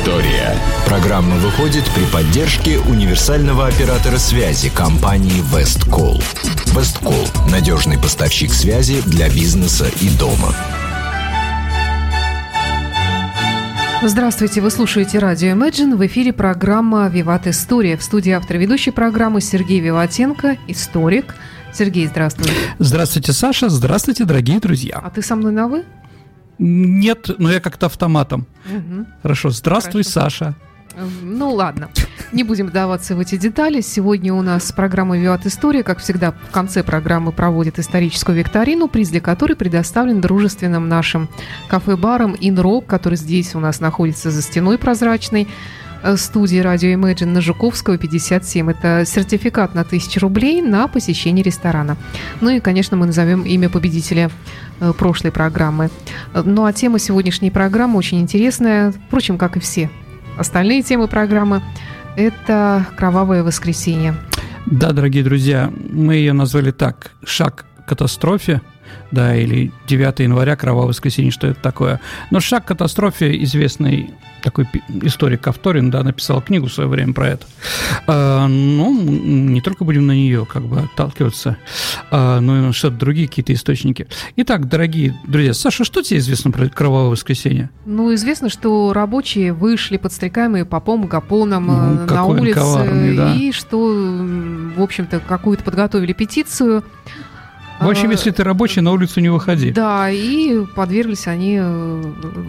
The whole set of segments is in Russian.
История. Программа выходит при поддержке универсального оператора связи компании Весткол. Весткол – надежный поставщик связи для бизнеса и дома. Здравствуйте, вы слушаете радио Imagine. В эфире программа «Виват История». В студии автор ведущей программы Сергей Виватенко, историк. Сергей, здравствуй. Здравствуйте, Саша. Здравствуйте, дорогие друзья. А ты со мной на «вы»? Нет, но я как-то автоматом. Угу. Хорошо. Здравствуй, Хорошо. Саша. Ну ладно, не будем вдаваться в эти детали. Сегодня у нас программа «Виат История». Как всегда, в конце программы проводит историческую викторину, приз для которой предоставлен дружественным нашим кафе-баром «Инрок», который здесь у нас находится за стеной прозрачной студии радио Imagine на Жуковского, 57. Это сертификат на 1000 рублей на посещение ресторана. Ну и, конечно, мы назовем имя победителя Э, прошлой программы. Ну а тема сегодняшней программы очень интересная, впрочем, как и все остальные темы программы. Это «Кровавое воскресенье». Да, дорогие друзья, мы ее назвали так «Шаг к катастрофе», да, или 9 января, кровавое воскресенье, что это такое. Но шаг к катастрофе известный такой историк Ковторин, да, написал книгу в свое время про это. А, ну, не только будем на нее как бы отталкиваться, а, но и на что-то другие какие-то источники. Итак, дорогие друзья, Саша, что тебе известно про кровавое воскресенье? Ну, известно, что рабочие вышли подстрекаемые попом, гапоном ну, на улице, коварный, да. и что, в общем-то, какую-то подготовили петицию в общем, если ты рабочий, на улицу не выходи. Да, и подверглись они э,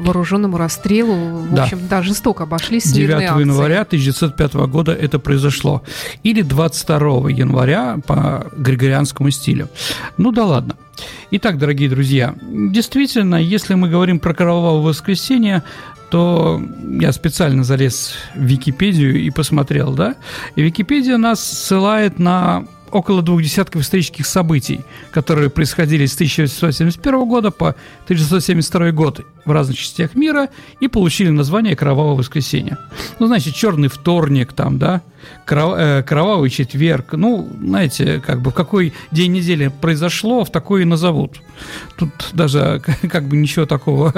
вооруженному расстрелу. В да. общем, да, жестоко обошлись с 9 января 1905 года это произошло. Или 22 января по григорианскому стилю. Ну да ладно. Итак, дорогие друзья, действительно, если мы говорим про кровавое воскресенье, то я специально залез в Википедию и посмотрел, да, и Википедия нас ссылает на около двух десятков исторических событий, которые происходили с 1871 года по 1972 год в разных частях мира и получили название «Кровавое воскресенье». Ну, значит, «Черный вторник» там, да, Э, кровавый четверг. Ну, знаете, как бы в какой день недели произошло, в такой и назовут. Тут даже как бы ничего такого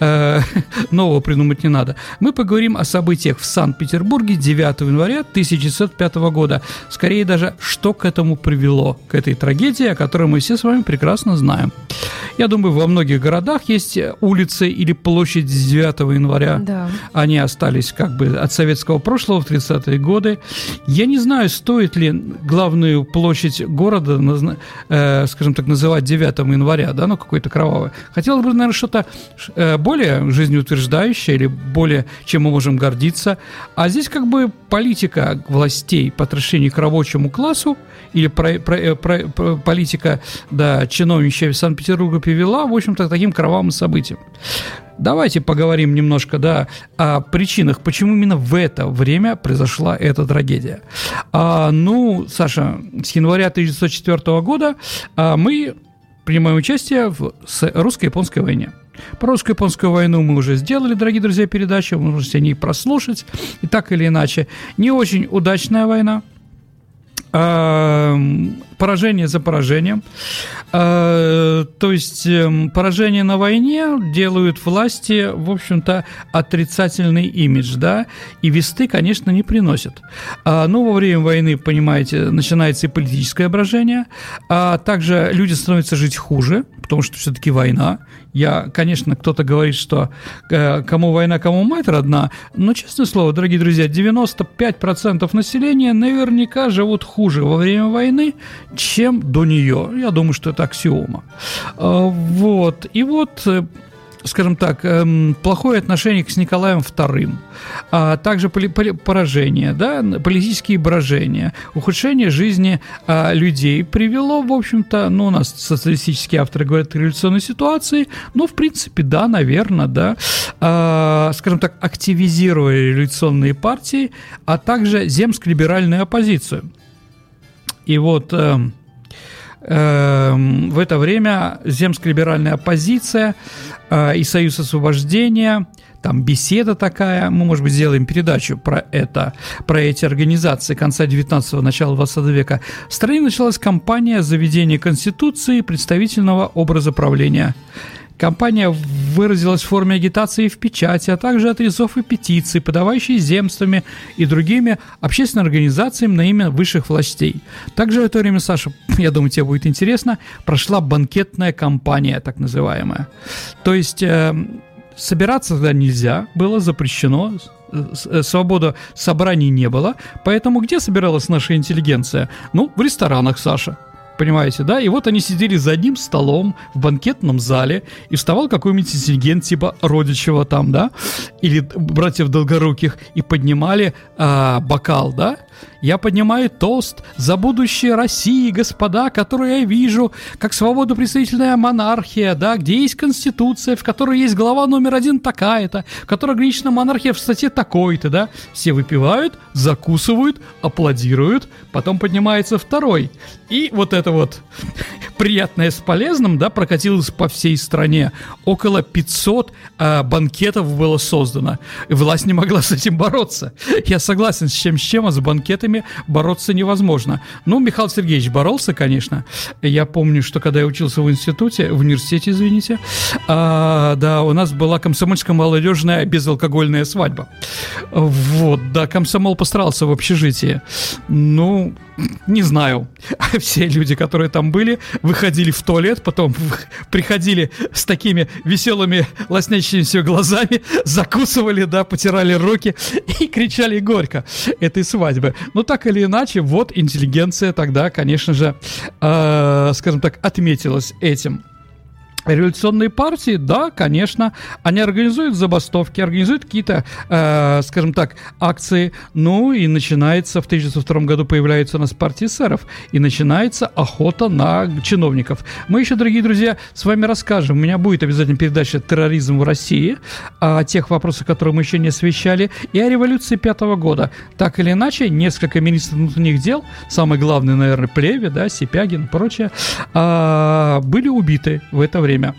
э, нового придумать не надо. Мы поговорим о событиях в Санкт-Петербурге 9 января 1905 года. Скорее даже, что к этому привело, к этой трагедии, о которой мы все с вами прекрасно знаем. Я думаю, во многих городах есть улицы или площадь с 9 января. Да. Они остались как бы от советского прошлого в 30-е годы. Я не знаю, стоит ли главную площадь города, э, скажем так, называть 9 января, да, ну, какой-то кровавый. Хотелось бы, наверное, что-то э, более жизнеутверждающее или более, чем мы можем гордиться. А здесь как бы политика властей по отношению к рабочему классу или про, про, э, про, про, политика, да, чиновничья Санкт-Петербурга привела, в общем-то, к таким кровавым событиям. Давайте поговорим немножко, да, о причинах, почему именно в это время произошла эта трагедия. А, ну, Саша, с января 1904 года а, мы принимаем участие в русско-японской войне. Про русско-японскую войну мы уже сделали, дорогие друзья, передачу, вы можете о ней прослушать. И так или иначе, не очень удачная война, поражение за поражением. А, то есть эм, поражение на войне делают власти, в общем-то, отрицательный имидж, да, и весты, конечно, не приносят. А, но во время войны, понимаете, начинается и политическое брожение, а также люди становятся жить хуже, потому что все-таки война, я, конечно, кто-то говорит, что э, кому война, кому мать родна, но, честное слово, дорогие друзья, 95% населения наверняка живут хуже во время войны, чем до нее. Я думаю, что это аксиома. Э, вот. И вот э, скажем так, эм, плохое отношение с Николаем II, а также поражение, да, политические брожения, ухудшение жизни а, людей привело, в общем-то, ну, у нас социалистические авторы говорят о революционной ситуации, но, в принципе, да, наверное, да, а, скажем так, активизировали революционные партии, а также земско-либеральную оппозицию. И вот... Э, в это время земско-либеральная оппозиция э, и Союз освобождения, там беседа такая, мы, может быть, сделаем передачу про это, про эти организации конца 19-го, начала 20 века. В стране началась кампания заведения Конституции представительного образа правления. Компания выразилась в форме агитации в печати, а также отрезов и петиций, подавающие земствами и другими общественным организациями на имя высших властей. Также в это время, Саша, я думаю, тебе будет интересно, прошла банкетная кампания, так называемая. То есть э, собираться тогда нельзя, было запрещено, э, свобода собраний не было, поэтому где собиралась наша интеллигенция? Ну, в ресторанах, Саша понимаете, да? И вот они сидели за одним столом в банкетном зале, и вставал какой-нибудь интеллигент типа Родичева там, да? Или братьев Долгоруких, и поднимали а, бокал, да? Я поднимаю тост за будущее России, господа, которую я вижу, как свободопредставительная монархия, да, где есть конституция, в которой есть глава номер один такая-то, в которой ограничена монархия в статье такой-то, да. Все выпивают, закусывают, аплодируют, потом поднимается второй. И вот это вот приятное с полезным, да, прокатилось по всей стране. Около 500 э, банкетов было создано. И власть не могла с этим бороться. Я согласен с чем с чем, а с банкетами бороться невозможно. Ну, Михаил Сергеевич боролся, конечно. Я помню, что когда я учился в институте, в университете, извините, а, да, у нас была комсомольская молодежная безалкогольная свадьба. Вот, да, комсомол постарался в общежитии. Ну, не знаю. Все люди, которые там были, выходили в туалет, потом приходили с такими веселыми, лоснящимися глазами, закусывали, да, потирали руки и кричали горько этой свадьбы. Но так или иначе, вот интеллигенция тогда, конечно же, э, скажем так, отметилась этим. Революционные партии, да, конечно, они организуют забастовки, организуют какие-то, э, скажем так, акции. Ну и начинается, в 1902 году появляется у нас партия эсеров, и начинается охота на чиновников. Мы еще, дорогие друзья, с вами расскажем. У меня будет обязательно передача «Терроризм в России», о тех вопросах, которые мы еще не освещали, и о революции пятого года. Так или иначе, несколько министров внутренних дел, самый главный, наверное, Плеве, да, Сипягин и прочее, э, были убиты в это время время.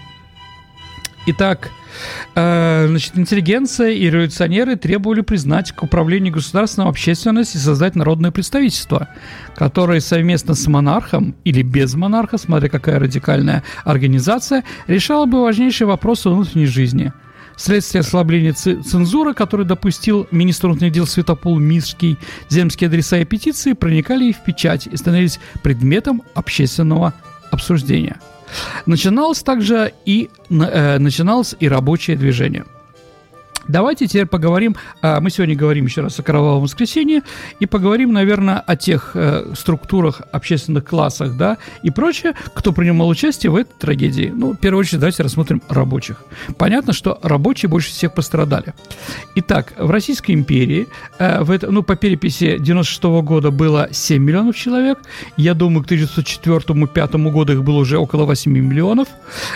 Итак, э, значит, интеллигенция и революционеры требовали признать к управлению государственной общественности и создать народное представительство, которое совместно с монархом или без монарха, смотря какая радикальная организация, решало бы важнейшие вопросы внутренней жизни – Вследствие ослабления цензуры, который допустил министр внутренних дел Святопол Мирский, земские адреса и петиции проникали и в печать и становились предметом общественного обсуждения – Начиналось также и, э, начиналось и рабочее движение. Давайте теперь поговорим, а, мы сегодня говорим еще раз о Кровавом воскресенье, и поговорим, наверное, о тех э, структурах, общественных классах, да, и прочее, кто принимал участие в этой трагедии. Ну, в первую очередь, давайте рассмотрим рабочих. Понятно, что рабочие больше всех пострадали. Итак, в Российской империи, э, в это, ну, по переписи 96 -го года было 7 миллионов человек, я думаю, к 1904-1905 году их было уже около 8 миллионов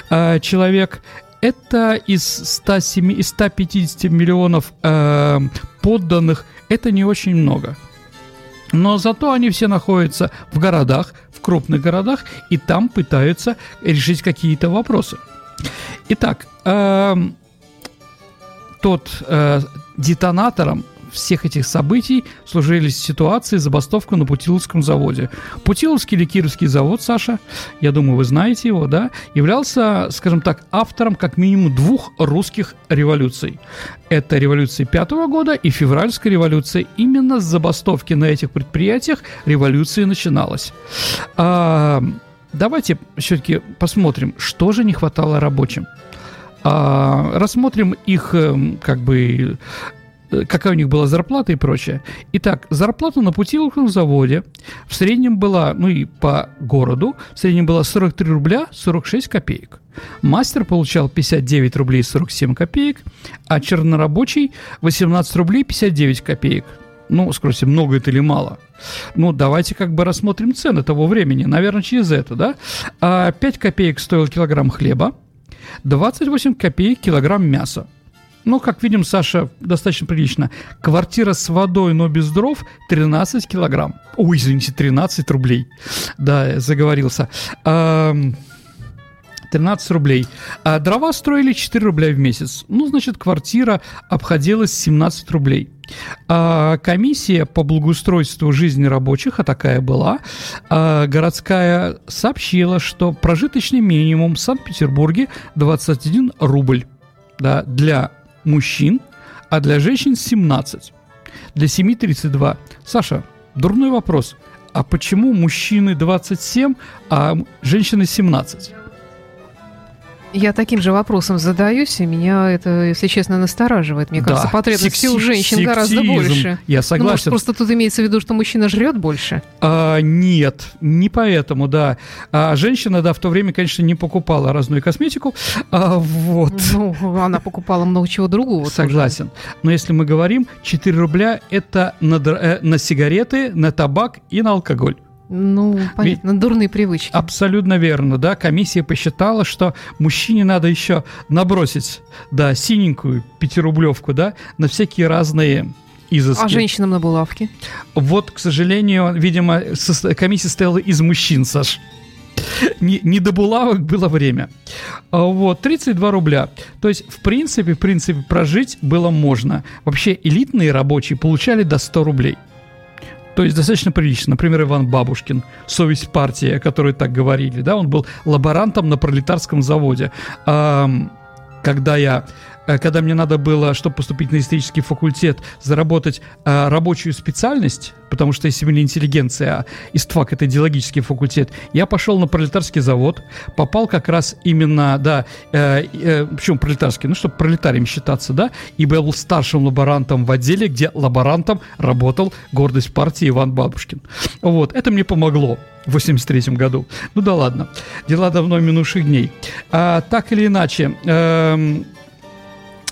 э, человек, это из, 107, из 150 миллионов э, подданных, это не очень много. Но зато они все находятся в городах, в крупных городах, и там пытаются решить какие-то вопросы. Итак, э, тот э, детонатором всех этих событий служили ситуации забастовка на Путиловском заводе. Путиловский или Кировский завод, Саша, я думаю, вы знаете его, да, являлся, скажем так, автором как минимум двух русских революций. Это революция пятого года и февральская революция. Именно с забастовки на этих предприятиях революция начиналась. А, давайте все-таки посмотрим, что же не хватало рабочим. А, рассмотрим их эм, как бы какая у них была зарплата и прочее. Итак, зарплата на Путиловском заводе в среднем была, ну и по городу, в среднем была 43 рубля 46 копеек. Мастер получал 59 рублей 47 копеек, а чернорабочий 18 рублей 59 копеек. Ну, скажите, много это или мало? Ну, давайте как бы рассмотрим цены того времени. Наверное, через это, да? А 5 копеек стоил килограмм хлеба, 28 копеек килограмм мяса. Ну, как видим, Саша, достаточно прилично. Квартира с водой, но без дров 13 килограмм. Ой, извините, 13 рублей. Да, заговорился. 13 рублей. А дрова строили 4 рубля в месяц. Ну, значит, квартира обходилась 17 рублей. А, комиссия по благоустройству жизни рабочих, а такая была, а, городская сообщила, что прожиточный минимум в Санкт-Петербурге 21 рубль да, для мужчин, а для женщин 17. Для семьи 32. Саша, дурной вопрос. А почему мужчины 27, а женщины 17? Я таким же вопросом задаюсь, и меня это, если честно, настораживает. Мне кажется, Да, потребностей секси- у женщин гораздо сексизм. больше. Я Ну, может, согласен. просто тут имеется в виду, что мужчина жрет больше? А, нет, не поэтому, да. А женщина, да, в то время, конечно, не покупала разную косметику. А, вот. Ну, она покупала много чего другого. тоже. Согласен. Но если мы говорим, 4 рубля это на, э, на сигареты, на табак и на алкоголь. Ну, понятно, дурные привычки. Абсолютно верно, да. Комиссия посчитала, что мужчине надо еще набросить, да, синенькую пятирублевку, да, на всякие разные изыски. А женщинам на булавке? Вот, к сожалению, видимо, комиссия состояла из мужчин, Саш. Не, не до булавок было время. А Вот, 32 рубля. То есть, в принципе, в принципе, прожить было можно. Вообще, элитные рабочие получали до 100 рублей. То есть достаточно прилично. Например, Иван Бабушкин, совесть партии, о которой так говорили, да, он был лаборантом на пролетарском заводе. Когда я когда мне надо было, чтобы поступить на исторический факультет, заработать э, рабочую специальность, потому что если были интеллигенция, а ИСТФАК это идеологический факультет, я пошел на пролетарский завод, попал как раз именно, да, э, э, почему пролетарский, ну, чтобы пролетарием считаться, да, и был старшим лаборантом в отделе, где лаборантом работал гордость партии Иван Бабушкин. Вот, это мне помогло в 83 году. Ну да ладно, дела давно минувших дней. А, так или иначе, эм,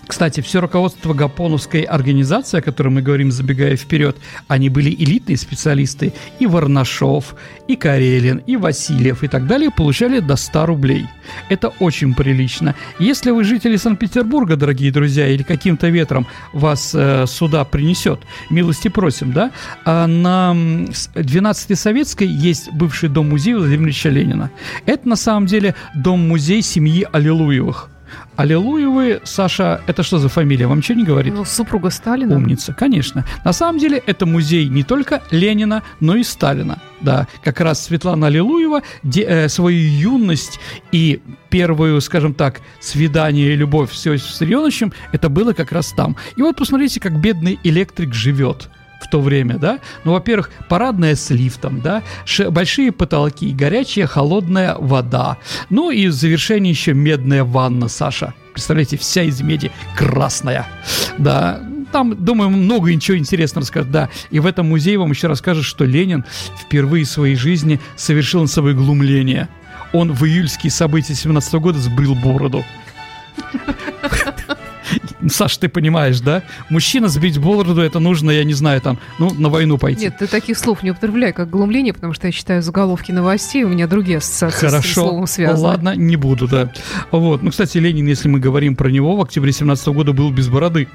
кстати, все руководство Гапоновской организации, о которой мы говорим, забегая вперед, они были элитные специалисты. И Варнашов, и Карелин, и Васильев, и так далее, получали до 100 рублей. Это очень прилично. Если вы жители Санкт-Петербурга, дорогие друзья, или каким-то ветром вас э, сюда принесет, милости просим, да, а на м, с- 12-й Советской есть бывший дом-музей Владимира Ильича Ленина. Это на самом деле дом-музей семьи Аллилуевых. Аллилуевы, Саша, это что за фамилия? Вам ничего не говорит? Ну, супруга Сталина. Умница, конечно. На самом деле это музей не только Ленина, но и Сталина. Да, как раз Светлана Аллилуева де- э, свою юность и первую, скажем так, свидание и любовь с Иосифом это было как раз там. И вот посмотрите, как бедный электрик живет в то время, да? Ну, во-первых, парадная с лифтом, да? Ш- большие потолки, горячая холодная вода. Ну и в завершение еще медная ванна, Саша. Представляете, вся из меди красная. Да, там, думаю, много ничего интересного расскажет. Да, и в этом музее вам еще расскажут, что Ленин впервые в своей жизни совершил над собой глумление. Он в июльские события 17 года сбрил бороду. Саш, ты понимаешь, да? Мужчина сбить бороду, это нужно, я не знаю, там, ну, на войну пойти. Нет, ты таких слов не употребляй, как глумление, потому что я читаю заголовки новостей, у меня другие ассоциации с Хорошо, словом связаны. ладно, не буду, да. Вот, ну, кстати, Ленин, если мы говорим про него, в октябре 17 года был без бороды.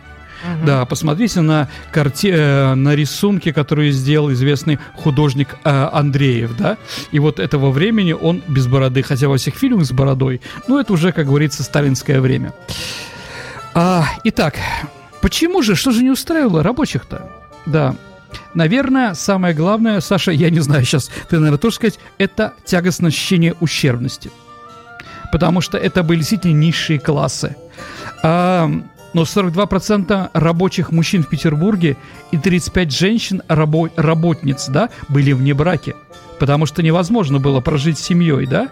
Ага. Да, посмотрите на, карте, э, на рисунки, которые сделал известный художник э, Андреев, да, и вот этого времени он без бороды, хотя во всех фильмах с бородой, ну, это уже, как говорится, сталинское время. А, итак, почему же, что же не устраивало рабочих-то? Да, Наверное, самое главное, Саша, я не знаю, сейчас ты, наверное, тоже сказать, это тягостное ощущение ущербности. Потому что это были действительно низшие классы. А, но 42% рабочих мужчин в Петербурге и 35 женщин рабо- работниц, да, были вне браке. Потому что невозможно было прожить с семьей, да.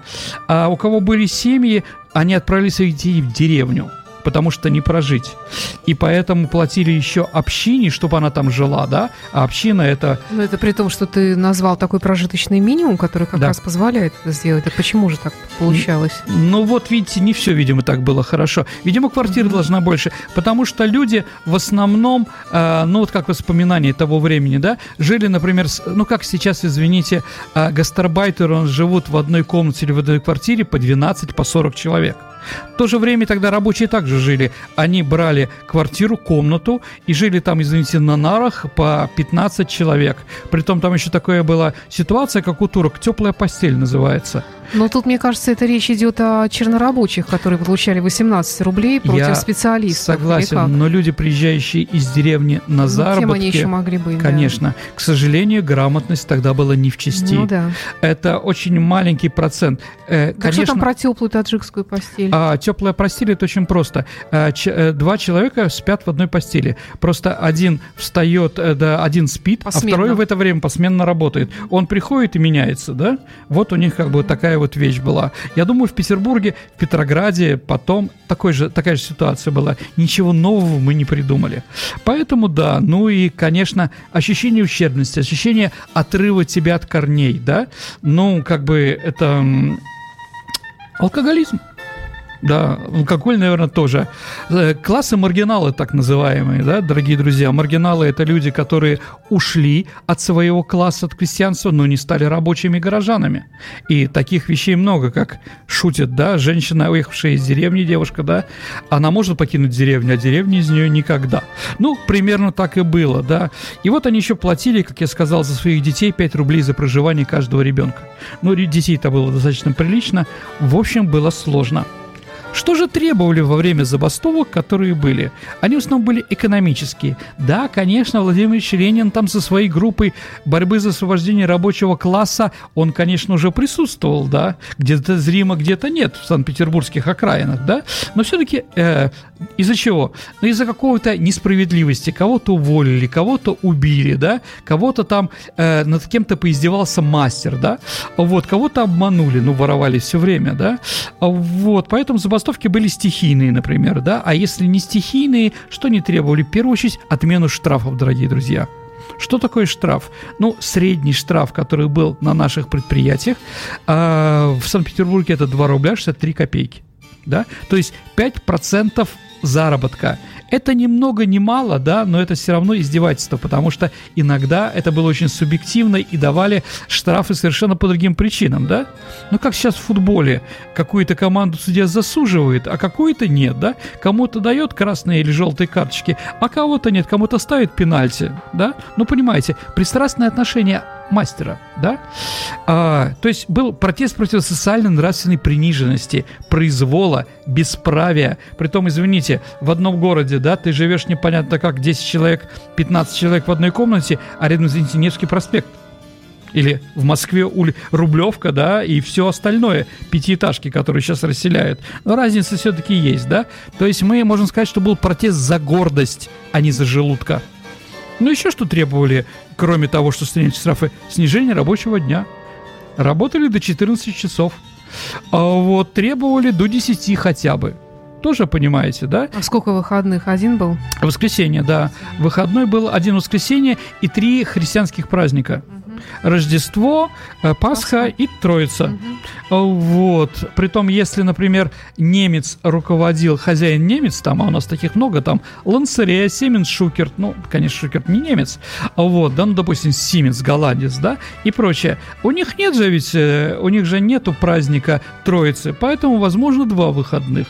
А у кого были семьи, они отправили своих детей в деревню потому что не прожить. И поэтому платили еще общине, чтобы она там жила, да? А община это Ну, это при том, что ты назвал такой прожиточный минимум, который как Да. раз позволяет это сделать. А почему же так получалось? Ну вот, видите, не все, видимо, так было хорошо. Видимо, квартира должна больше, потому что люди в основном, э, ну вот как воспоминания того времени, да, жили, например, с- ну как сейчас, извините, э, гастарбайтеры он живут в одной комнате или в одной квартире по 12, по 40 человек. В то же время тогда рабочие также жили. Они брали квартиру, комнату и жили там, извините, на нарах по 15 человек. Притом там еще такая была ситуация, как у турок, теплая постель называется. Но тут, мне кажется, это речь идет о чернорабочих, которые получали 18 рублей против Я специалистов. Согласен, но люди, приезжающие из деревни на Ну, заработки... Кем они еще могли быть? да. Конечно. К сожалению, грамотность тогда была не в чести. Ну да. Это очень маленький процент. Э, Так что там про теплую таджикскую постель? А, теплая постель это очень просто. А, ч- э, два человека спят в одной постели. Просто один встает, э, да, один спит, Посменно. а второй в это время посменно работает. Он приходит и меняется, да? Вот у них как бы такая вот вещь была. Я думаю, в Петербурге, в Петрограде потом такой же, такая же ситуация была. Ничего нового мы не придумали. Поэтому да, ну и, конечно, ощущение ущербности, ощущение отрыва тебя от корней, да? Ну, как бы это... Алкоголизм. Да, алкоголь, наверное, тоже. Э, Классы маргиналы, так называемые, да, дорогие друзья. Маргиналы – это люди, которые ушли от своего класса, от крестьянства, но не стали рабочими горожанами. И таких вещей много, как шутят, да, женщина, уехавшая из деревни, девушка, да, она может покинуть деревню, а деревня из нее никогда. Ну, примерно так и было, да. И вот они еще платили, как я сказал, за своих детей 5 рублей за проживание каждого ребенка. Ну, детей-то было достаточно прилично. В общем, было сложно. Что же требовали во время забастовок, которые были? Они в основном были экономические. Да, конечно, Владимир Ильич Ленин там со своей группой борьбы за освобождение рабочего класса, он, конечно, уже присутствовал, да, где-то зримо, где-то нет, в Санкт-Петербургских окраинах, да, но все-таки из-за чего? Ну, из-за какой-то несправедливости. Кого-то уволили, кого-то убили, да, кого-то там э, над кем-то поиздевался мастер, да, вот, кого-то обманули, ну, воровали все время, да, вот, поэтому забастовки были стихийные, например, да, а если не стихийные, что не требовали? В первую очередь, отмену штрафов, дорогие друзья. Что такое штраф? Ну, средний штраф, который был на наших предприятиях, а, в Санкт-Петербурге это 2 рубля 63 копейки. Да? То есть 5% заработка. Это ни много ни мало, да, но это все равно издевательство, потому что иногда это было очень субъективно и давали штрафы совершенно по другим причинам, да. Ну, как сейчас в футболе. Какую-то команду судья засуживает, а какую-то нет, да. Кому-то дает красные или желтые карточки, а кого-то нет, кому-то ставит пенальти, да. Ну, понимаете, пристрастное отношение мастера, да? А, то есть был протест против социально-нравственной приниженности, произвола, бесправия. Притом, извините, в одном городе, да, ты живешь непонятно как, 10 человек, 15 человек в одной комнате, а рядом, извините, Невский проспект. Или в Москве ули... Рублевка, да, и все остальное, пятиэтажки, которые сейчас расселяют. Но разница все-таки есть, да? То есть мы можем сказать, что был протест за гордость, а не за желудка. Ну, еще что требовали, кроме того, что снять штрафы, снижение рабочего дня. Работали до 14 часов. А вот требовали до 10 хотя бы. Тоже понимаете, да? А сколько выходных? Один был? Воскресенье, да. Выходной был один воскресенье и три христианских праздника. Рождество, э, Пасха и Троица. А, Вот. Притом, если, например, немец руководил, хозяин немец, там, а у нас таких много, там, Лансерея, Сименс, Шукерт, ну, конечно, Шукерт не немец, а вот, да, ну, допустим, Сименс, голландец, да, и прочее. У них нет же ведь, э, у них же нету праздника Троицы, поэтому, возможно, два выходных.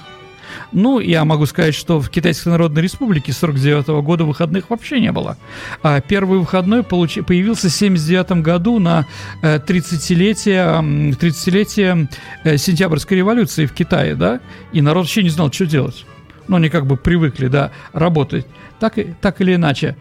Ну, я могу сказать, что в Китайской Народной Республике 49 года выходных вообще не было. А первый выходной получи, появился в 79 году на э, 30-летие, м, 30-летие э, сентябрьской революции в Китае, да, и народ вообще не знал, что делать. Ну, они как бы привыкли, да, работать. Так, так или иначе.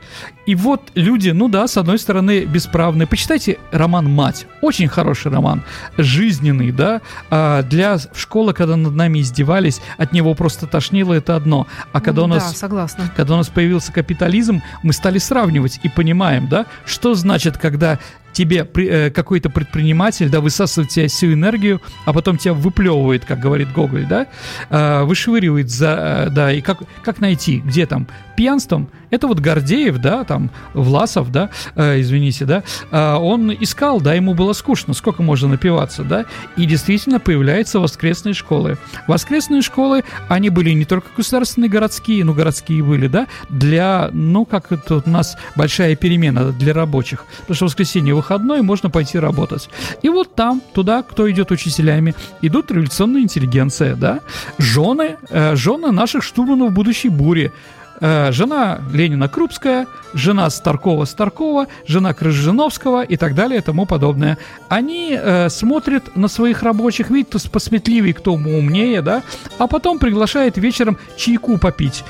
И вот люди, ну да, с одной стороны, бесправные. Почитайте роман «Мать». Очень хороший роман. Жизненный, да. А для школы, когда над нами издевались, от него просто тошнило, это одно. А когда у нас Да, согласна. когда у нас появился капитализм, мы стали сравнивать и понимаем, да, что значит, когда тебе э, какой-то предприниматель, да, высасывает тебя всю энергию, а потом тебя выплевывает, как говорит Гоголь, да, э, вышвыривает за, э, да, и как, как найти, где там, пьянством, это вот Гордеев, да, там, Власов, да, э, извините, да, э, он искал, да, ему было скучно, сколько можно напиваться, да, и действительно появляются воскресные школы. Воскресные школы, они были не только государственные, городские, ну, городские были, да, для, ну, как это у нас большая перемена для рабочих, потому что воскресенье выходной, можно пойти работать. И вот там, туда, кто идет учителями, идут революционная интеллигенция, да, жены, э, жены наших штурманов будущей бури, э, жена Ленина Крупская, жена Старкова Старкова, жена Крыжиновского и так далее и тому подобное. Они э, смотрят на своих рабочих, видят, кто посметливее, кто умнее, да, а потом приглашает вечером чайку попить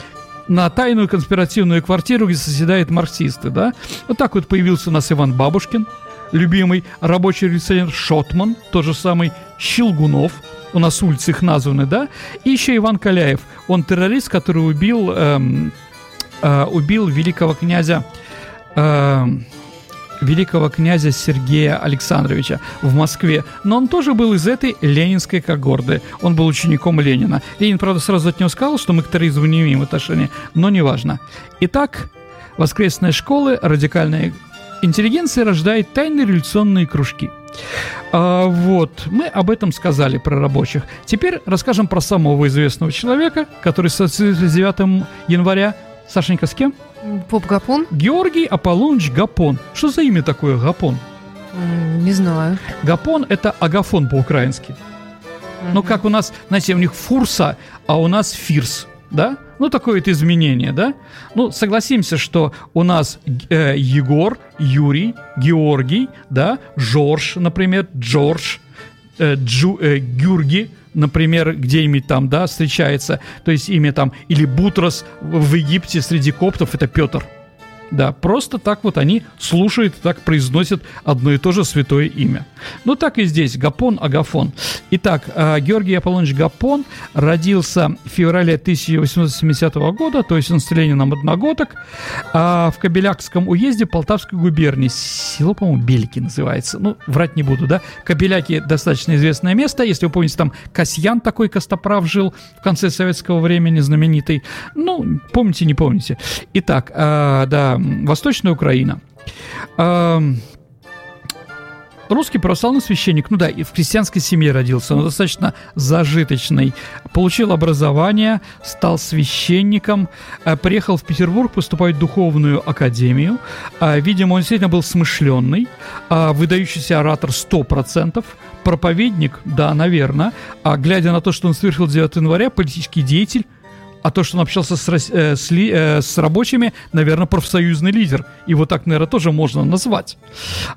на тайную конспиративную квартиру, где соседают марксисты, да. Вот так вот появился у нас Иван Бабушкин, любимый рабочий революционер Шотман, тот же самый Щелгунов, у нас улицы их названы, да, и еще Иван Каляев, он террорист, который убил, эм, э, убил великого князя э, великого князя Сергея Александровича в Москве. Но он тоже был из этой ленинской когорды. Он был учеником Ленина. Ленин, правда, сразу от него сказал, что мы к терроризму не имеем отношения, но неважно. Итак, воскресные школы, радикальная интеллигенция рождает тайные революционные кружки. А, вот, мы об этом сказали про рабочих. Теперь расскажем про самого известного человека, который с 9 января. Сашенька, с кем? Поп Гапон? Георгий Аполлоныч Гапон. Что за имя такое Гапон? Не знаю. Гапон – это агафон по-украински. Mm-hmm. Ну, как у нас, знаете, у них фурса, а у нас фирс, да? Ну, такое это изменение, да? Ну, согласимся, что у нас э, Егор, Юрий, Георгий, да, Жорж, например, Джордж, э, Джу, э, Гюрги, например, где-нибудь там, да, встречается, то есть имя там, или Бутрос в Египте среди коптов, это Петр – да, просто так вот они слушают, так произносят одно и то же святое имя. Ну, так и здесь, Гапон, Агафон. Итак, э, Георгий Аполлоныч Гапон родился в феврале 1870 года, то есть он с Лениным одногодок, а в Кобелякском уезде Полтавской губернии. Село, по-моему, Бельки называется. Ну, врать не буду, да? Кобеляки достаточно известное место. Если вы помните, там Касьян такой Костоправ жил в конце советского времени, знаменитый. Ну, помните, не помните. Итак, э, да, Восточная Украина. Русский православный священник, ну да, и в крестьянской семье родился, но достаточно зажиточный. Получил образование, стал священником, э, приехал в Петербург поступать в духовную академию. А, видимо, он действительно был смышленный, а, выдающийся оратор 100%, проповедник, да, наверное. А глядя на то, что он совершил 9 января, политический деятель, а то, что он общался с, э, с, э, с рабочими, наверное, профсоюзный лидер. Его так, наверное, тоже можно назвать.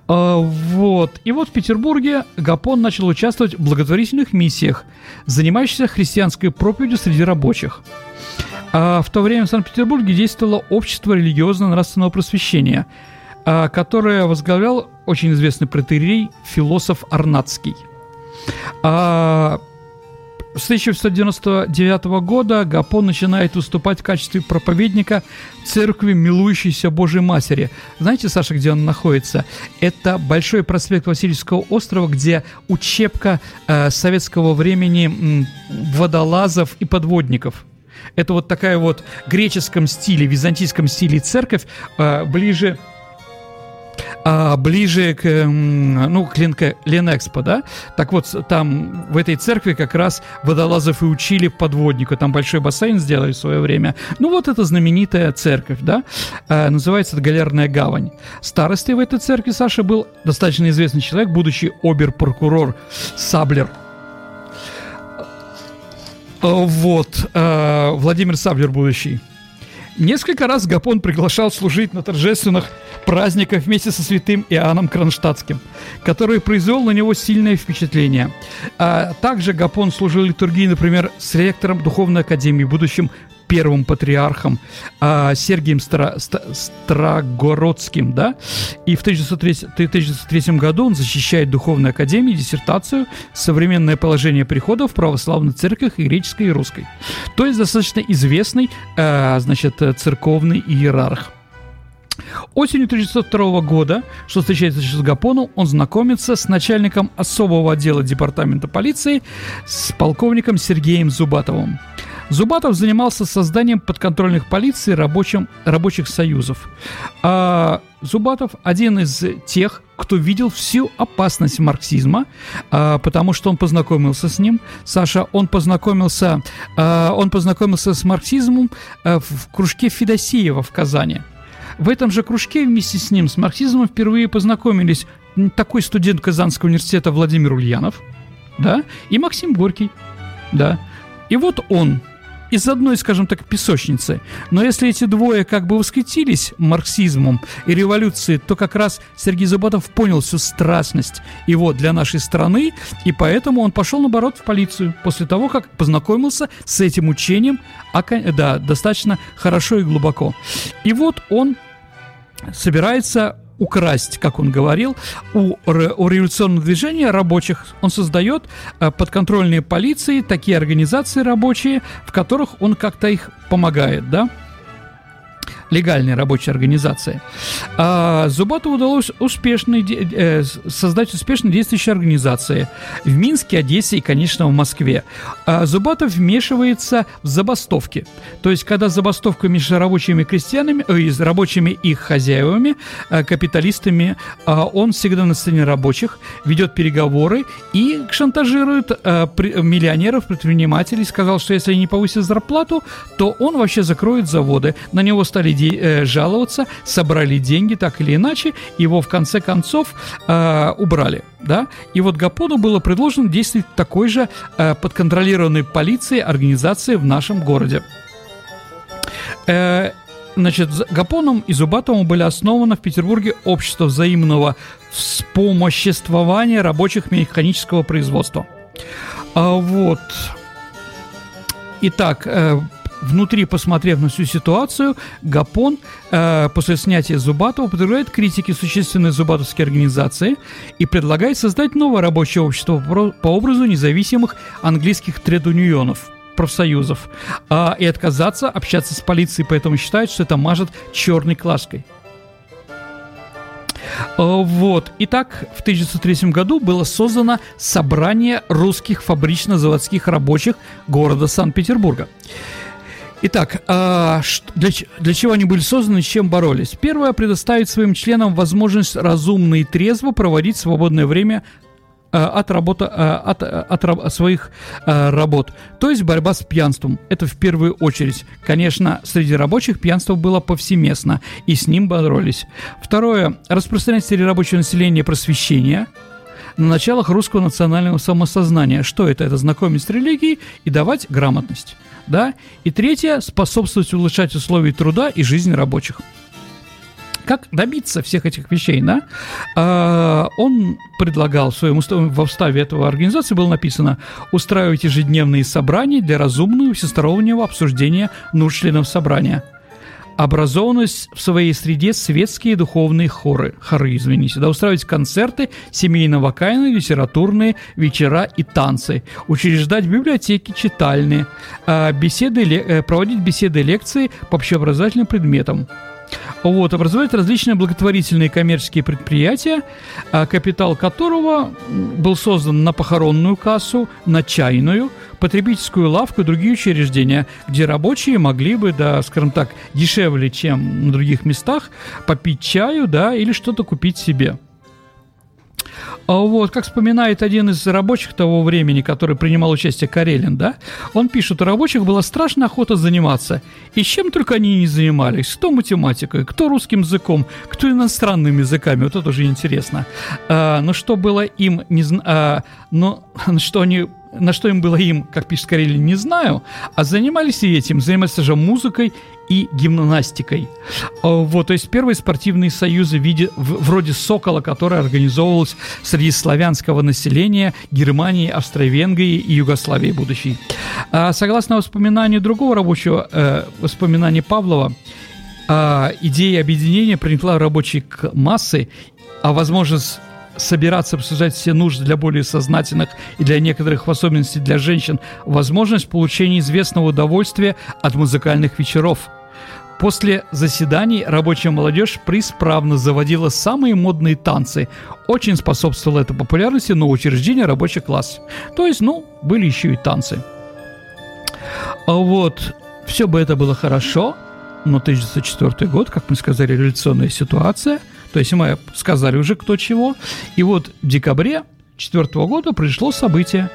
А, вот. И вот в Петербурге Гапон начал участвовать в благотворительных миссиях, занимающихся христианской проповедью среди рабочих. А в то время в Санкт-Петербурге действовало общество религиозно-нравственного просвещения, а, которое возглавлял очень известный протерей, философ Арнацкий. А, с 1999 года Гапон начинает выступать в качестве проповедника церкви Милующейся Божьей Матери. Знаете, Саша, где он находится? Это Большой проспект Васильевского острова, где учебка э, советского времени э, водолазов и подводников. Это вот такая вот греческом стиле, византийском стиле церковь, э, ближе а, ближе к, ну, к Ленко, Ленэкспо, да? Так вот, там в этой церкви как раз водолазов и учили подводнику. Там большой бассейн сделали в свое время. Ну, вот эта знаменитая церковь, да? А, называется это Галерная гавань. Старостой в этой церкви, Саша, был достаточно известный человек, будучи обер-прокурор Саблер. А, вот, а, Владимир Саблер будущий. Несколько раз Гапон приглашал служить на торжественных праздниках вместе со святым Иоанном Кронштадтским, который произвел на него сильное впечатление. А также Гапон служил литургии, например, с ректором Духовной Академии, будущим первым патриархом а, Сергием Стра, Строгородским, да, и в 1903, 1903 году он защищает Духовной Академии диссертацию «Современное положение приходов в православных церквях и греческой и русской». То есть достаточно известный, а, значит, церковный иерарх. Осенью 1902 года, что встречается с Гапону, он знакомится с начальником особого отдела департамента полиции, с полковником Сергеем Зубатовым. Зубатов занимался созданием подконтрольных полиции рабочим, рабочих союзов. А Зубатов один из тех, кто видел всю опасность марксизма, а, потому что он познакомился с ним. Саша, он познакомился, а, он познакомился с марксизмом а, в кружке Федосеева в Казани. В этом же кружке вместе с ним с марксизмом впервые познакомились такой студент Казанского университета Владимир Ульянов, да, и Максим Горький, да. И вот он из одной, скажем так, песочницы. Но если эти двое как бы восхитились марксизмом и революцией, то как раз Сергей Зубатов понял всю страстность его для нашей страны, и поэтому он пошел, наоборот, в полицию после того, как познакомился с этим учением, да, достаточно хорошо и глубоко. И вот он собирается украсть, как он говорил, у, у революционного движения рабочих. Он создает э, подконтрольные полиции, такие организации рабочие, в которых он как-то их помогает, да легальной рабочей организации. А Зубатову удалось успешно, э, создать успешно действующие организации в Минске, Одессе и, конечно, в Москве. А Зубатов вмешивается в забастовки. То есть, когда забастовка между рабочими крестьянами, э, рабочими их хозяевами, э, капиталистами, э, он всегда на сцене рабочих, ведет переговоры и шантажирует э, при, миллионеров, предпринимателей, сказал, что если они повысят зарплату, то он вообще закроет заводы. На него стали де- э, жаловаться, собрали деньги так или иначе, его в конце концов э, убрали. Да? И вот Гапону было предложено действовать такой же э, подконтролированной полицией организации в нашем городе. Э, значит, Гапоном и Зубатовым были основаны в Петербурге общество взаимного вспомоществования рабочих механического производства. А, вот. Итак, э, Внутри, посмотрев на всю ситуацию, Гапон э, после снятия Зубатова подвергает критике существенной зубатовской организации и предлагает создать новое рабочее общество по образу независимых английских тред-унионов профсоюзов э, и отказаться общаться с полицией, поэтому считает, что это мажет черной клашкой. Э, вот. Итак, в 1903 году было создано собрание русских фабрично-заводских рабочих города Санкт-Петербурга. Итак, а, для, чего они были созданы, с чем боролись? Первое, предоставить своим членам возможность разумно и трезво проводить свободное время а, от, работы, а, от, от, от своих работ. То есть борьба с пьянством. Это в первую очередь. Конечно, среди рабочих пьянство было повсеместно, и с ним боролись. Второе. Распространять среди рабочего населения просвещение на началах русского национального самосознания. Что это? Это знакомить с религией и давать грамотность да, и третье – способствовать улучшать условия труда и жизни рабочих. Как добиться всех этих вещей, да? А, он предлагал в своем уставе, в уставе этого организации было написано устраивать ежедневные собрания для разумного всестороннего обсуждения нужд членов собрания – образованность в своей среде светские духовные хоры, хоры, извините, да, устраивать концерты, семейно-вокальные, литературные вечера и танцы, учреждать библиотеки, читальные, а, беседы, э, проводить беседы, лекции по общеобразовательным предметам. Вот, образовать различные благотворительные коммерческие предприятия, а, капитал которого был создан на похоронную кассу, на чайную, потребительскую лавку и другие учреждения, где рабочие могли бы, да, скажем так, дешевле, чем на других местах, попить чаю, да, или что-то купить себе. А вот, как вспоминает один из рабочих того времени, который принимал участие Карелин, да, он пишет, у рабочих была страшная охота заниматься. И чем только они не занимались. Кто математикой, кто русским языком, кто иностранными языками. Вот это уже интересно. А, но что было им, не, а, но что они на что им было им, как пишет Карелин, не знаю, а занимались и этим, занимались же музыкой и гимнастикой. А, вот, то есть первые спортивные союзы в виде, в, вроде «Сокола», которая организовывалась среди славянского населения Германии, Австро-Венгрии и Югославии будущей. А, согласно воспоминанию другого рабочего, э, воспоминаний Павлова, э, идея объединения проникла в рабочие массы, а возможность собираться, обсуждать все нужды для более сознательных и для некоторых, в особенности для женщин, возможность получения известного удовольствия от музыкальных вечеров. После заседаний рабочая молодежь преисправно заводила самые модные танцы. Очень способствовало это популярности нового учреждения рабочий класс. То есть, ну, были еще и танцы. А вот, все бы это было хорошо, но 1904 год, как мы сказали, революционная ситуация – то есть мы сказали уже кто чего. И вот в декабре 2004 года произошло событие.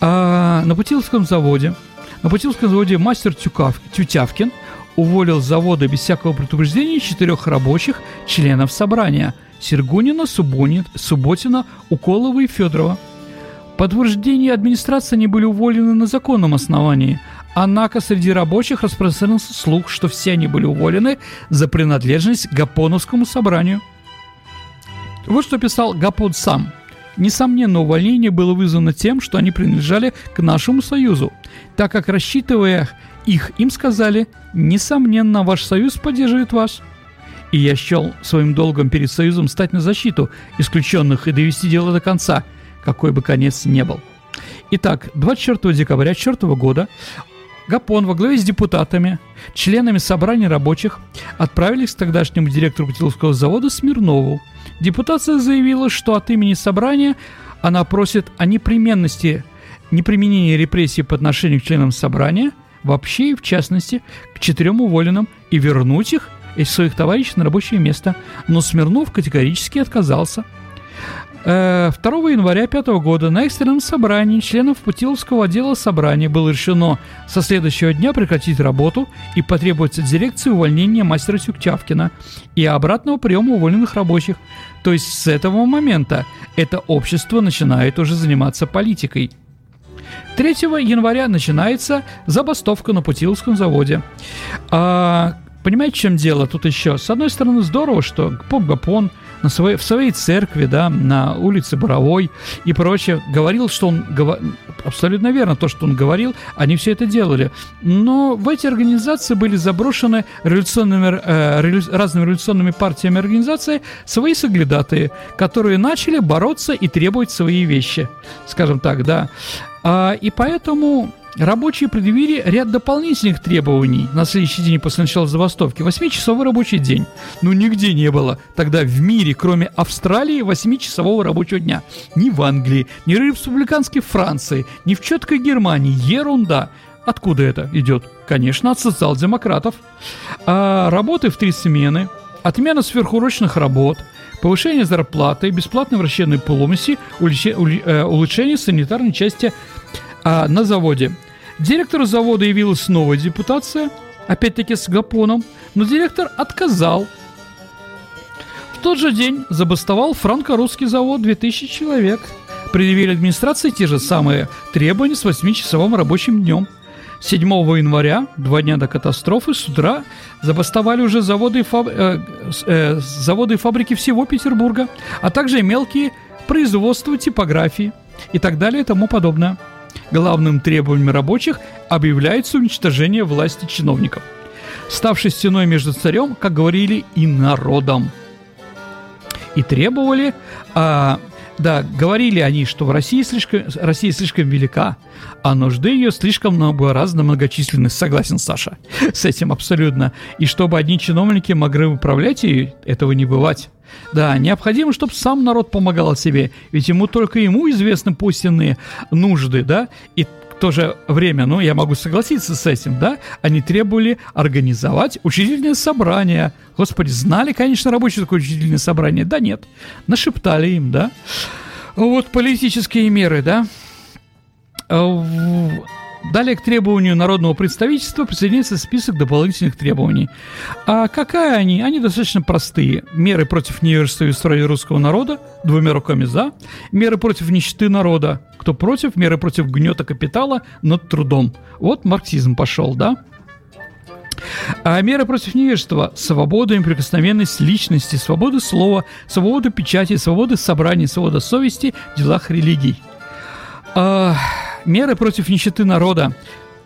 А, на Путиловском заводе, на Путиловском заводе мастер Тюкав, Тютявкин уволил с завода без всякого предупреждения четырех рабочих членов собрания – Сергунина, Субонит, Субботина, Уколова и Федорова. По утверждению администрации они были уволены на законном основании, Однако среди рабочих распространился слух, что все они были уволены за принадлежность к Гапоновскому собранию. Вот что писал Гапон сам. Несомненно, увольнение было вызвано тем, что они принадлежали к нашему союзу, так как, рассчитывая их, им сказали, несомненно, ваш союз поддерживает вас. И я счел своим долгом перед союзом стать на защиту исключенных и довести дело до конца, какой бы конец не был. Итак, 24 декабря 2004 года Гапон во главе с депутатами, членами собрания рабочих, отправились к тогдашнему директору Путиловского завода Смирнову. Депутация заявила, что от имени собрания она просит о непременности неприменения репрессий по отношению к членам собрания, вообще и в частности к четырем уволенным, и вернуть их из своих товарищей на рабочее место. Но Смирнов категорически отказался – 2 э, января 5 года на экстренном собрании членов Путиловского отдела собрания было решено со следующего дня прекратить работу и потребовать от дирекции увольнения мастера Тюктявкина и обратного приема уволенных рабочих. То есть с этого момента это общество начинает уже заниматься политикой. 3 января начинается забастовка на Путиловском заводе. А, понимаете, в чем дело тут еще? С одной стороны, здорово, что Поп Гапон – на своей, в своей церкви, да, на улице Боровой и прочее, говорил, что он абсолютно верно то, что он говорил, они все это делали. Но в эти организации были заброшены революционными, э, разными революционными партиями организации свои соглядатые, которые начали бороться и требовать свои вещи, скажем так, да. А, и поэтому Рабочие предъявили ряд дополнительных требований на следующий день после начала забастовки. Восьмичасовой рабочий день. Ну, нигде не было тогда в мире, кроме Австралии, восьмичасового рабочего дня. Ни в Англии, ни в республиканской Франции, ни в четкой Германии. Ерунда. Откуда это идет? Конечно, от социал-демократов. А работы в три смены, отмена сверхурочных работ, повышение зарплаты, бесплатное вращение поломоси, э, улучшение санитарной части а на заводе. Директору завода явилась новая депутация, опять-таки с Гапоном, но директор отказал. В тот же день забастовал франко-русский завод 2000 человек. Предъявили администрации те же самые требования с 8-часовым рабочим днем. 7 января, два дня до катастрофы, с утра забастовали уже заводы и, фаб... э, э, заводы и фабрики всего Петербурга, а также мелкие производства типографии и так далее и тому подобное. Главным требованием рабочих объявляется уничтожение власти чиновников, ставшей стеной между царем, как говорили, и народом. И требовали, а, да, говорили они, что в России слишком, Россия слишком велика, а нужды ее слишком многообразно многочисленны. Согласен, Саша, с этим абсолютно. И чтобы одни чиновники могли управлять ее, этого не бывать. Да, необходимо, чтобы сам народ помогал себе, ведь ему только ему известны пустенные нужды, да, и в то же время, ну, я могу согласиться с этим, да, они требовали организовать учредительное собрание. Господи, знали, конечно, рабочие такое учредительное собрание? Да нет, нашептали им, да. Вот политические меры, да. Далее к требованию народного представительства присоединяется список дополнительных требований. А какая они? Они достаточно простые. Меры против невежества и устроения русского народа, двумя руками за. Меры против нищеты народа, кто против. Меры против гнета капитала над трудом. Вот марксизм пошел, да? А меры против невежества – свобода, неприкосновенность личности, свобода слова, свобода печати, свобода собраний, свобода совести в делах религий. А, меры против нищеты народа,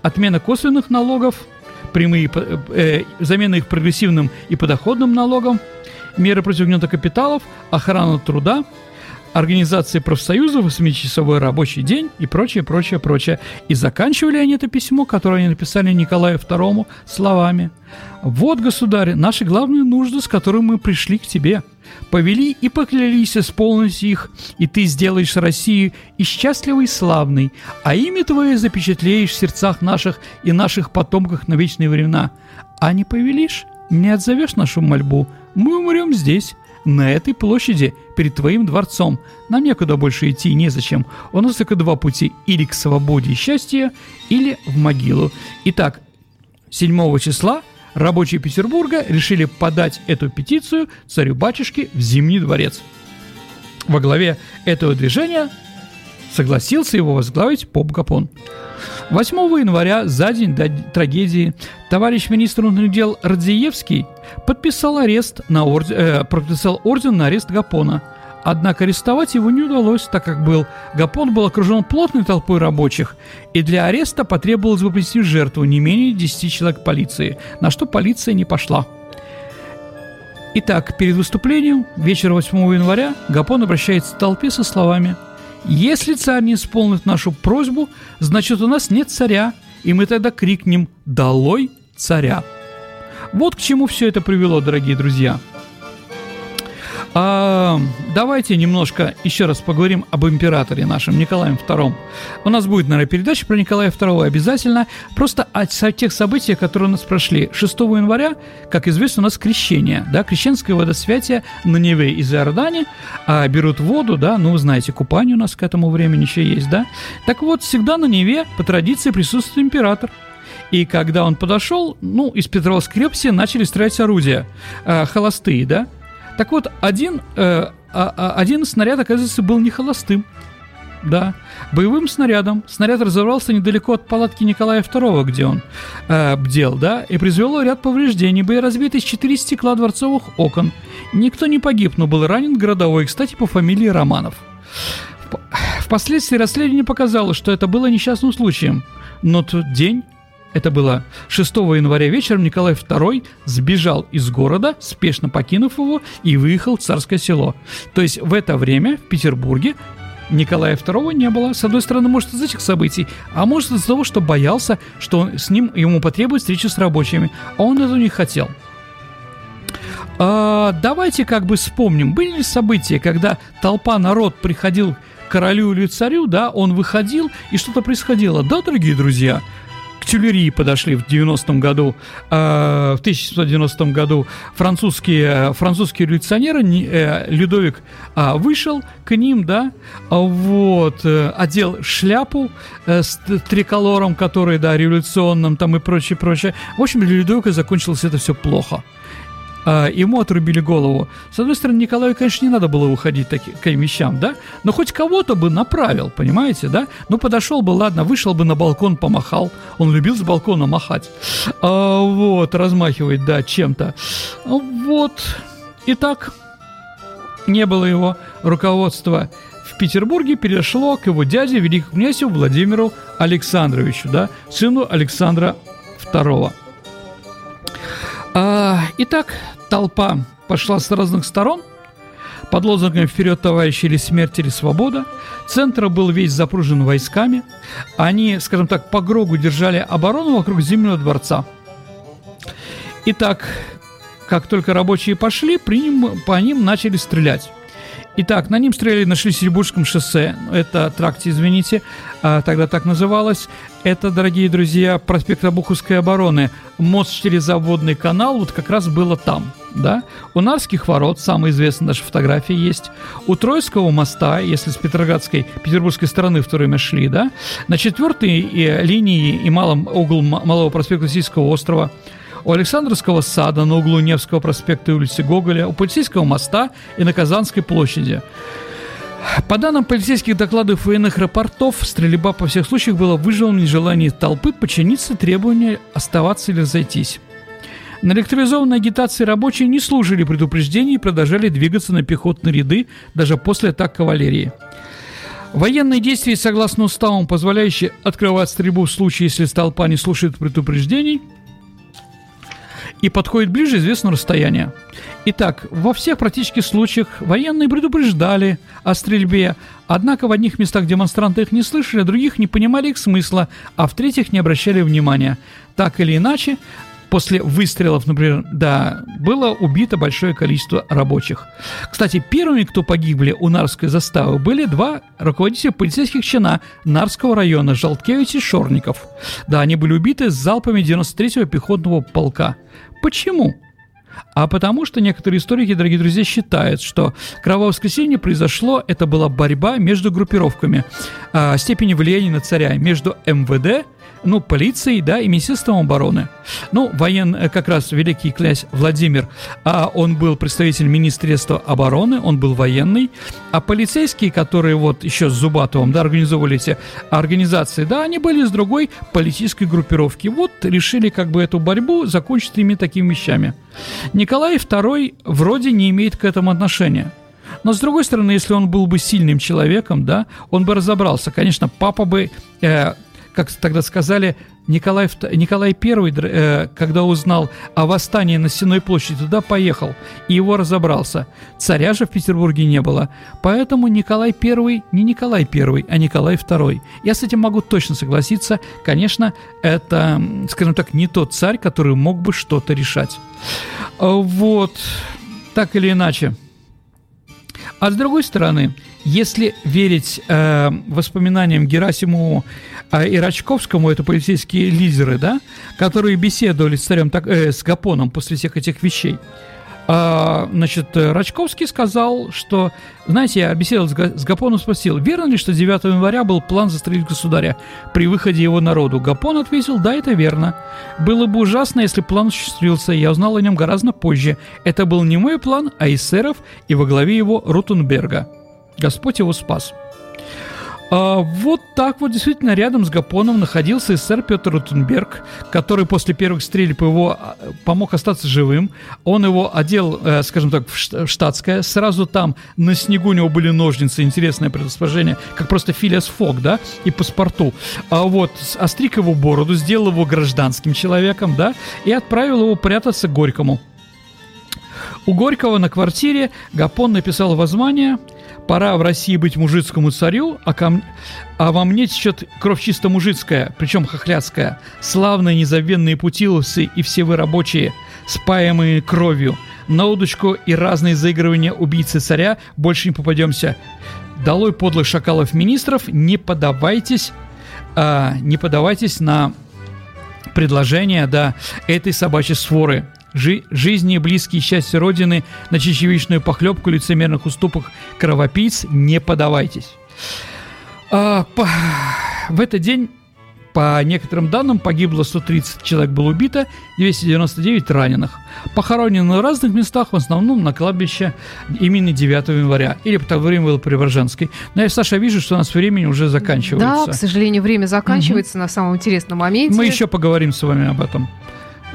отмена косвенных налогов, прямые, э, замена их прогрессивным и подоходным налогом, меры против гнета капиталов, охрана труда, организации профсоюзов, 8-часовой рабочий день и прочее, прочее, прочее. И заканчивали они это письмо, которое они написали Николаю II, словами «Вот, государь, наши главные нужды, с которыми мы пришли к тебе. Повели и поклялись исполнить их, и ты сделаешь Россию и счастливой, и славной, а имя твое запечатлеешь в сердцах наших и наших потомках на вечные времена. А не повелишь, не отзовешь нашу мольбу, мы умрем здесь, на этой площади, перед твоим дворцом. Нам некуда больше идти, незачем. У нас только два пути, или к свободе и счастью, или в могилу. Итак, 7 числа рабочие Петербурга решили подать эту петицию царю-батюшке в Зимний дворец. Во главе этого движения Согласился его возглавить Поп Гапон. 8 января, за день до трагедии, товарищ министр внутренних дел Радзиевский подписал арест на орден, э, подписал орден на арест Гапона. Однако арестовать его не удалось, так как был Гапон был окружен плотной толпой рабочих, и для ареста потребовалось бы принести жертву не менее 10 человек полиции, на что полиция не пошла. Итак, перед выступлением, вечер 8 января, Гапон обращается к толпе со словами «Если царь не исполнит нашу просьбу, значит, у нас нет царя, и мы тогда крикнем «Долой царя!» Вот к чему все это привело, дорогие друзья – а, давайте немножко еще раз поговорим об императоре нашем Николае II. У нас будет, наверное, передача про Николая II обязательно. Просто о тех событиях, которые у нас прошли. 6 января, как известно, у нас крещение, да, крещенское водосвятие на Неве из Иордани, а берут воду, да, ну, вы знаете, купание у нас к этому времени еще есть, да. Так вот, всегда на Неве по традиции присутствует император. И когда он подошел, ну, из Петровской крепости начали строить орудия, э, холостые, да, так вот, один, э, а, а, один снаряд, оказывается, был не холостым. Да, боевым снарядом. Снаряд разорвался недалеко от палатки Николая II, где он э, бдел, да, и произвело ряд повреждений. Были разбиты четыре стекла дворцовых окон. Никто не погиб, но был ранен городовой, кстати, по фамилии Романов. Впоследствии расследование показало, что это было несчастным случаем. Но тот день это было 6 января вечером, Николай II сбежал из города, спешно покинув его, и выехал в царское село. То есть в это время в Петербурге Николая II не было. С одной стороны, может, из этих событий, а может, из-за того, что боялся, что он, с ним ему потребует встречи с рабочими, а он этого не хотел. А, давайте как бы вспомним, были ли события, когда толпа народ приходил к королю или царю, да, он выходил и что-то происходило. Да, дорогие друзья, Тюлери подошли в 90-м году, э, в 1790 году французские, французские революционеры, э, Людовик э, вышел к ним, да, вот, э, одел шляпу э, с триколором, который, да, революционным там и прочее, прочее. В общем, для Людовика закончилось это все плохо а, ему отрубили голову. С одной стороны, Николаю, конечно, не надо было выходить таки, таким вещам, да, но хоть кого-то бы направил, понимаете, да? Ну, подошел бы, ладно, вышел бы на балкон, помахал. Он любил с балкона махать. А, вот, размахивать, да, чем-то. Вот. Итак, не было его руководства в Петербурге перешло к его дяде, великому князю Владимиру Александровичу, да, сыну Александра II. А, итак, толпа пошла с разных сторон под лозунгом «Вперед, товарищи!» или «Смерть или свобода». Центр был весь запружен войсками. Они, скажем так, по грогу держали оборону вокруг Зимнего дворца. Итак, как только рабочие пошли, по ним, по ним начали стрелять. Итак, на ним стреляли на Шлиссельбургском шоссе, это тракте, извините, а, тогда так называлось. Это, дорогие друзья, проспект Обуховской обороны, мост через заводный канал, вот как раз было там, да. У Нарских ворот, самая известная наша фотография есть. У Троицкого моста, если с Петроградской, петербургской стороны в то время шли, да, на четвертой э, линии и малом угол Малого проспекта Российского острова – у Александровского сада на углу Невского проспекта и улицы Гоголя, у Полицейского моста и на Казанской площади. По данным полицейских докладов военных рапортов, стрельба по всех случаях была вызвана нежелание толпы подчиниться требованию оставаться или разойтись. На электризованной агитации рабочие не служили предупреждений и продолжали двигаться на пехотные ряды даже после атак кавалерии. Военные действия, согласно уставам, позволяющие открывать стрельбу в случае, если толпа не слушает предупреждений – и подходит ближе известного расстояния. Итак, во всех практически случаях военные предупреждали о стрельбе, однако в одних местах демонстранты их не слышали, а других не понимали их смысла, а в третьих не обращали внимания. Так или иначе, после выстрелов, например, да, было убито большое количество рабочих. Кстати, первыми, кто погибли у Нарской заставы, были два руководителя полицейских чина Нарского района, Желткевич и Шорников. Да, они были убиты с залпами 93-го пехотного полка. Почему? А потому что некоторые историки, дорогие друзья, считают, что кровавое воскресенье произошло, это была борьба между группировками, э, степени влияния на царя, между МВД, ну, полицией, да, и Министерством обороны. Ну, воен, э, как раз великий князь Владимир, а он был представитель Министерства обороны, он был военный, а полицейские, которые вот еще с Зубатовым, да, организовывали эти организации, да, они были с другой политической группировки. Вот решили как бы эту борьбу закончить ими такими вещами. Николай II вроде не имеет к этому отношения. Но с другой стороны, если он был бы сильным человеком, да, он бы разобрался. Конечно, папа бы э, как тогда сказали, Николай, Николай I, э, когда узнал о восстании на Сенной площади, туда поехал, и его разобрался. Царя же в Петербурге не было, поэтому Николай I не Николай I, а Николай II. Я с этим могу точно согласиться. Конечно, это, скажем так, не тот царь, который мог бы что-то решать. Вот, так или иначе. А с другой стороны, если верить э, воспоминаниям Герасимову э, и Рачковскому, это полицейские лидеры, да, которые беседовали с царем, так, э, с Гапоном после всех этих вещей, а, значит, Рачковский сказал, что, знаете, я беседовал с Гапоном, спросил, верно ли, что 9 января был план застрелить государя при выходе его народу? Гапон ответил, да, это верно. Было бы ужасно, если план осуществился, я узнал о нем гораздо позже. Это был не мой план, а эсеров и во главе его Рутенберга. Господь его спас. А, вот так вот действительно рядом с Гапоном находился эсэр Петр Рутенберг, который после первых стрельб его а, помог остаться живым. Он его одел, э, скажем так, в штатское. Сразу там на снегу у него были ножницы, интересное предположение, как просто Филиас Фок, да, и паспорту. А вот остриг его бороду, сделал его гражданским человеком, да, и отправил его прятаться к Горькому. У Горького на квартире Гапон написал воззвание – пора в России быть мужицкому царю, а, ко... а во мне течет кровь чисто мужицкая, причем хохлядская. Славные незабвенные путиловцы и все вы рабочие, спаемые кровью. На удочку и разные заигрывания убийцы царя больше не попадемся. Долой подлых шакалов-министров, не подавайтесь, а, не подавайтесь на предложение, да, этой собачьей своры жи жизни, близкие счастья Родины, на чечевичную похлебку, лицемерных уступок кровопийц не подавайтесь. А, по... В этот день, по некоторым данным, погибло 130 человек было убито, 299 раненых. Похоронены в разных местах, в основном на кладбище имени 9 января, или по тому времени было Преображенской. Но я, Саша, вижу, что у нас времени уже заканчивается. Да, к сожалению, время заканчивается угу. на самом интересном моменте. Мы еще поговорим с вами об этом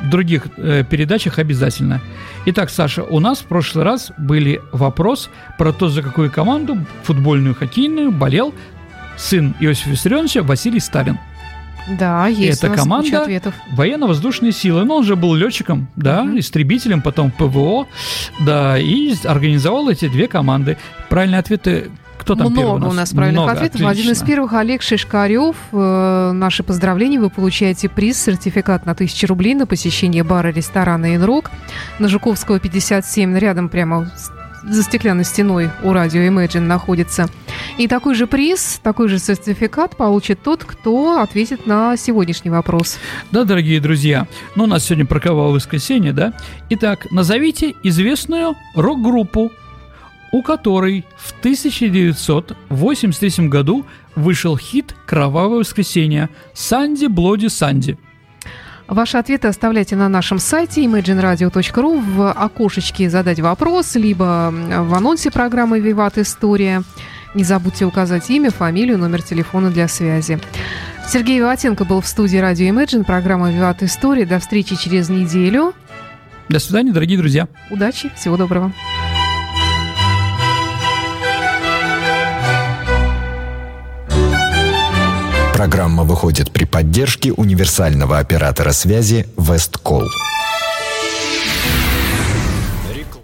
других э, передачах обязательно. Итак, Саша, у нас в прошлый раз были вопрос про то, за какую команду, футбольную, хоккейную, болел сын Иосифа Виссарионовича Василий Сталин. Да, есть Это команда военно-воздушные силы. Но ну, он же был летчиком, да, mm-hmm. истребителем, потом ПВО, да, и организовал эти две команды. Правильные ответы кто там Много первый у нас? у нас правильных Много, ответов. Отлично. Один из первых Олег Шишкарев. Э, наши поздравления. Вы получаете приз, сертификат на 1000 рублей на посещение бара ресторана «Инрок» на Жуковского 57, рядом прямо за стеклянной стеной у радио Imagine находится. И такой же приз, такой же сертификат получит тот, кто ответит на сегодняшний вопрос. Да, дорогие друзья, ну у нас сегодня про кровавое воскресенье, да? Итак, назовите известную рок-группу, у которой в 1983 году вышел хит «Кровавое воскресенье» «Санди Блоди Санди». Ваши ответы оставляйте на нашем сайте imagineradio.ru в окошечке «Задать вопрос», либо в анонсе программы «Виват История». Не забудьте указать имя, фамилию, номер телефона для связи. Сергей Виватенко был в студии радио Imagine, программа «Виват История». До встречи через неделю. До свидания, дорогие друзья. Удачи, всего доброго. Программа выходит при поддержке универсального оператора связи Весткол.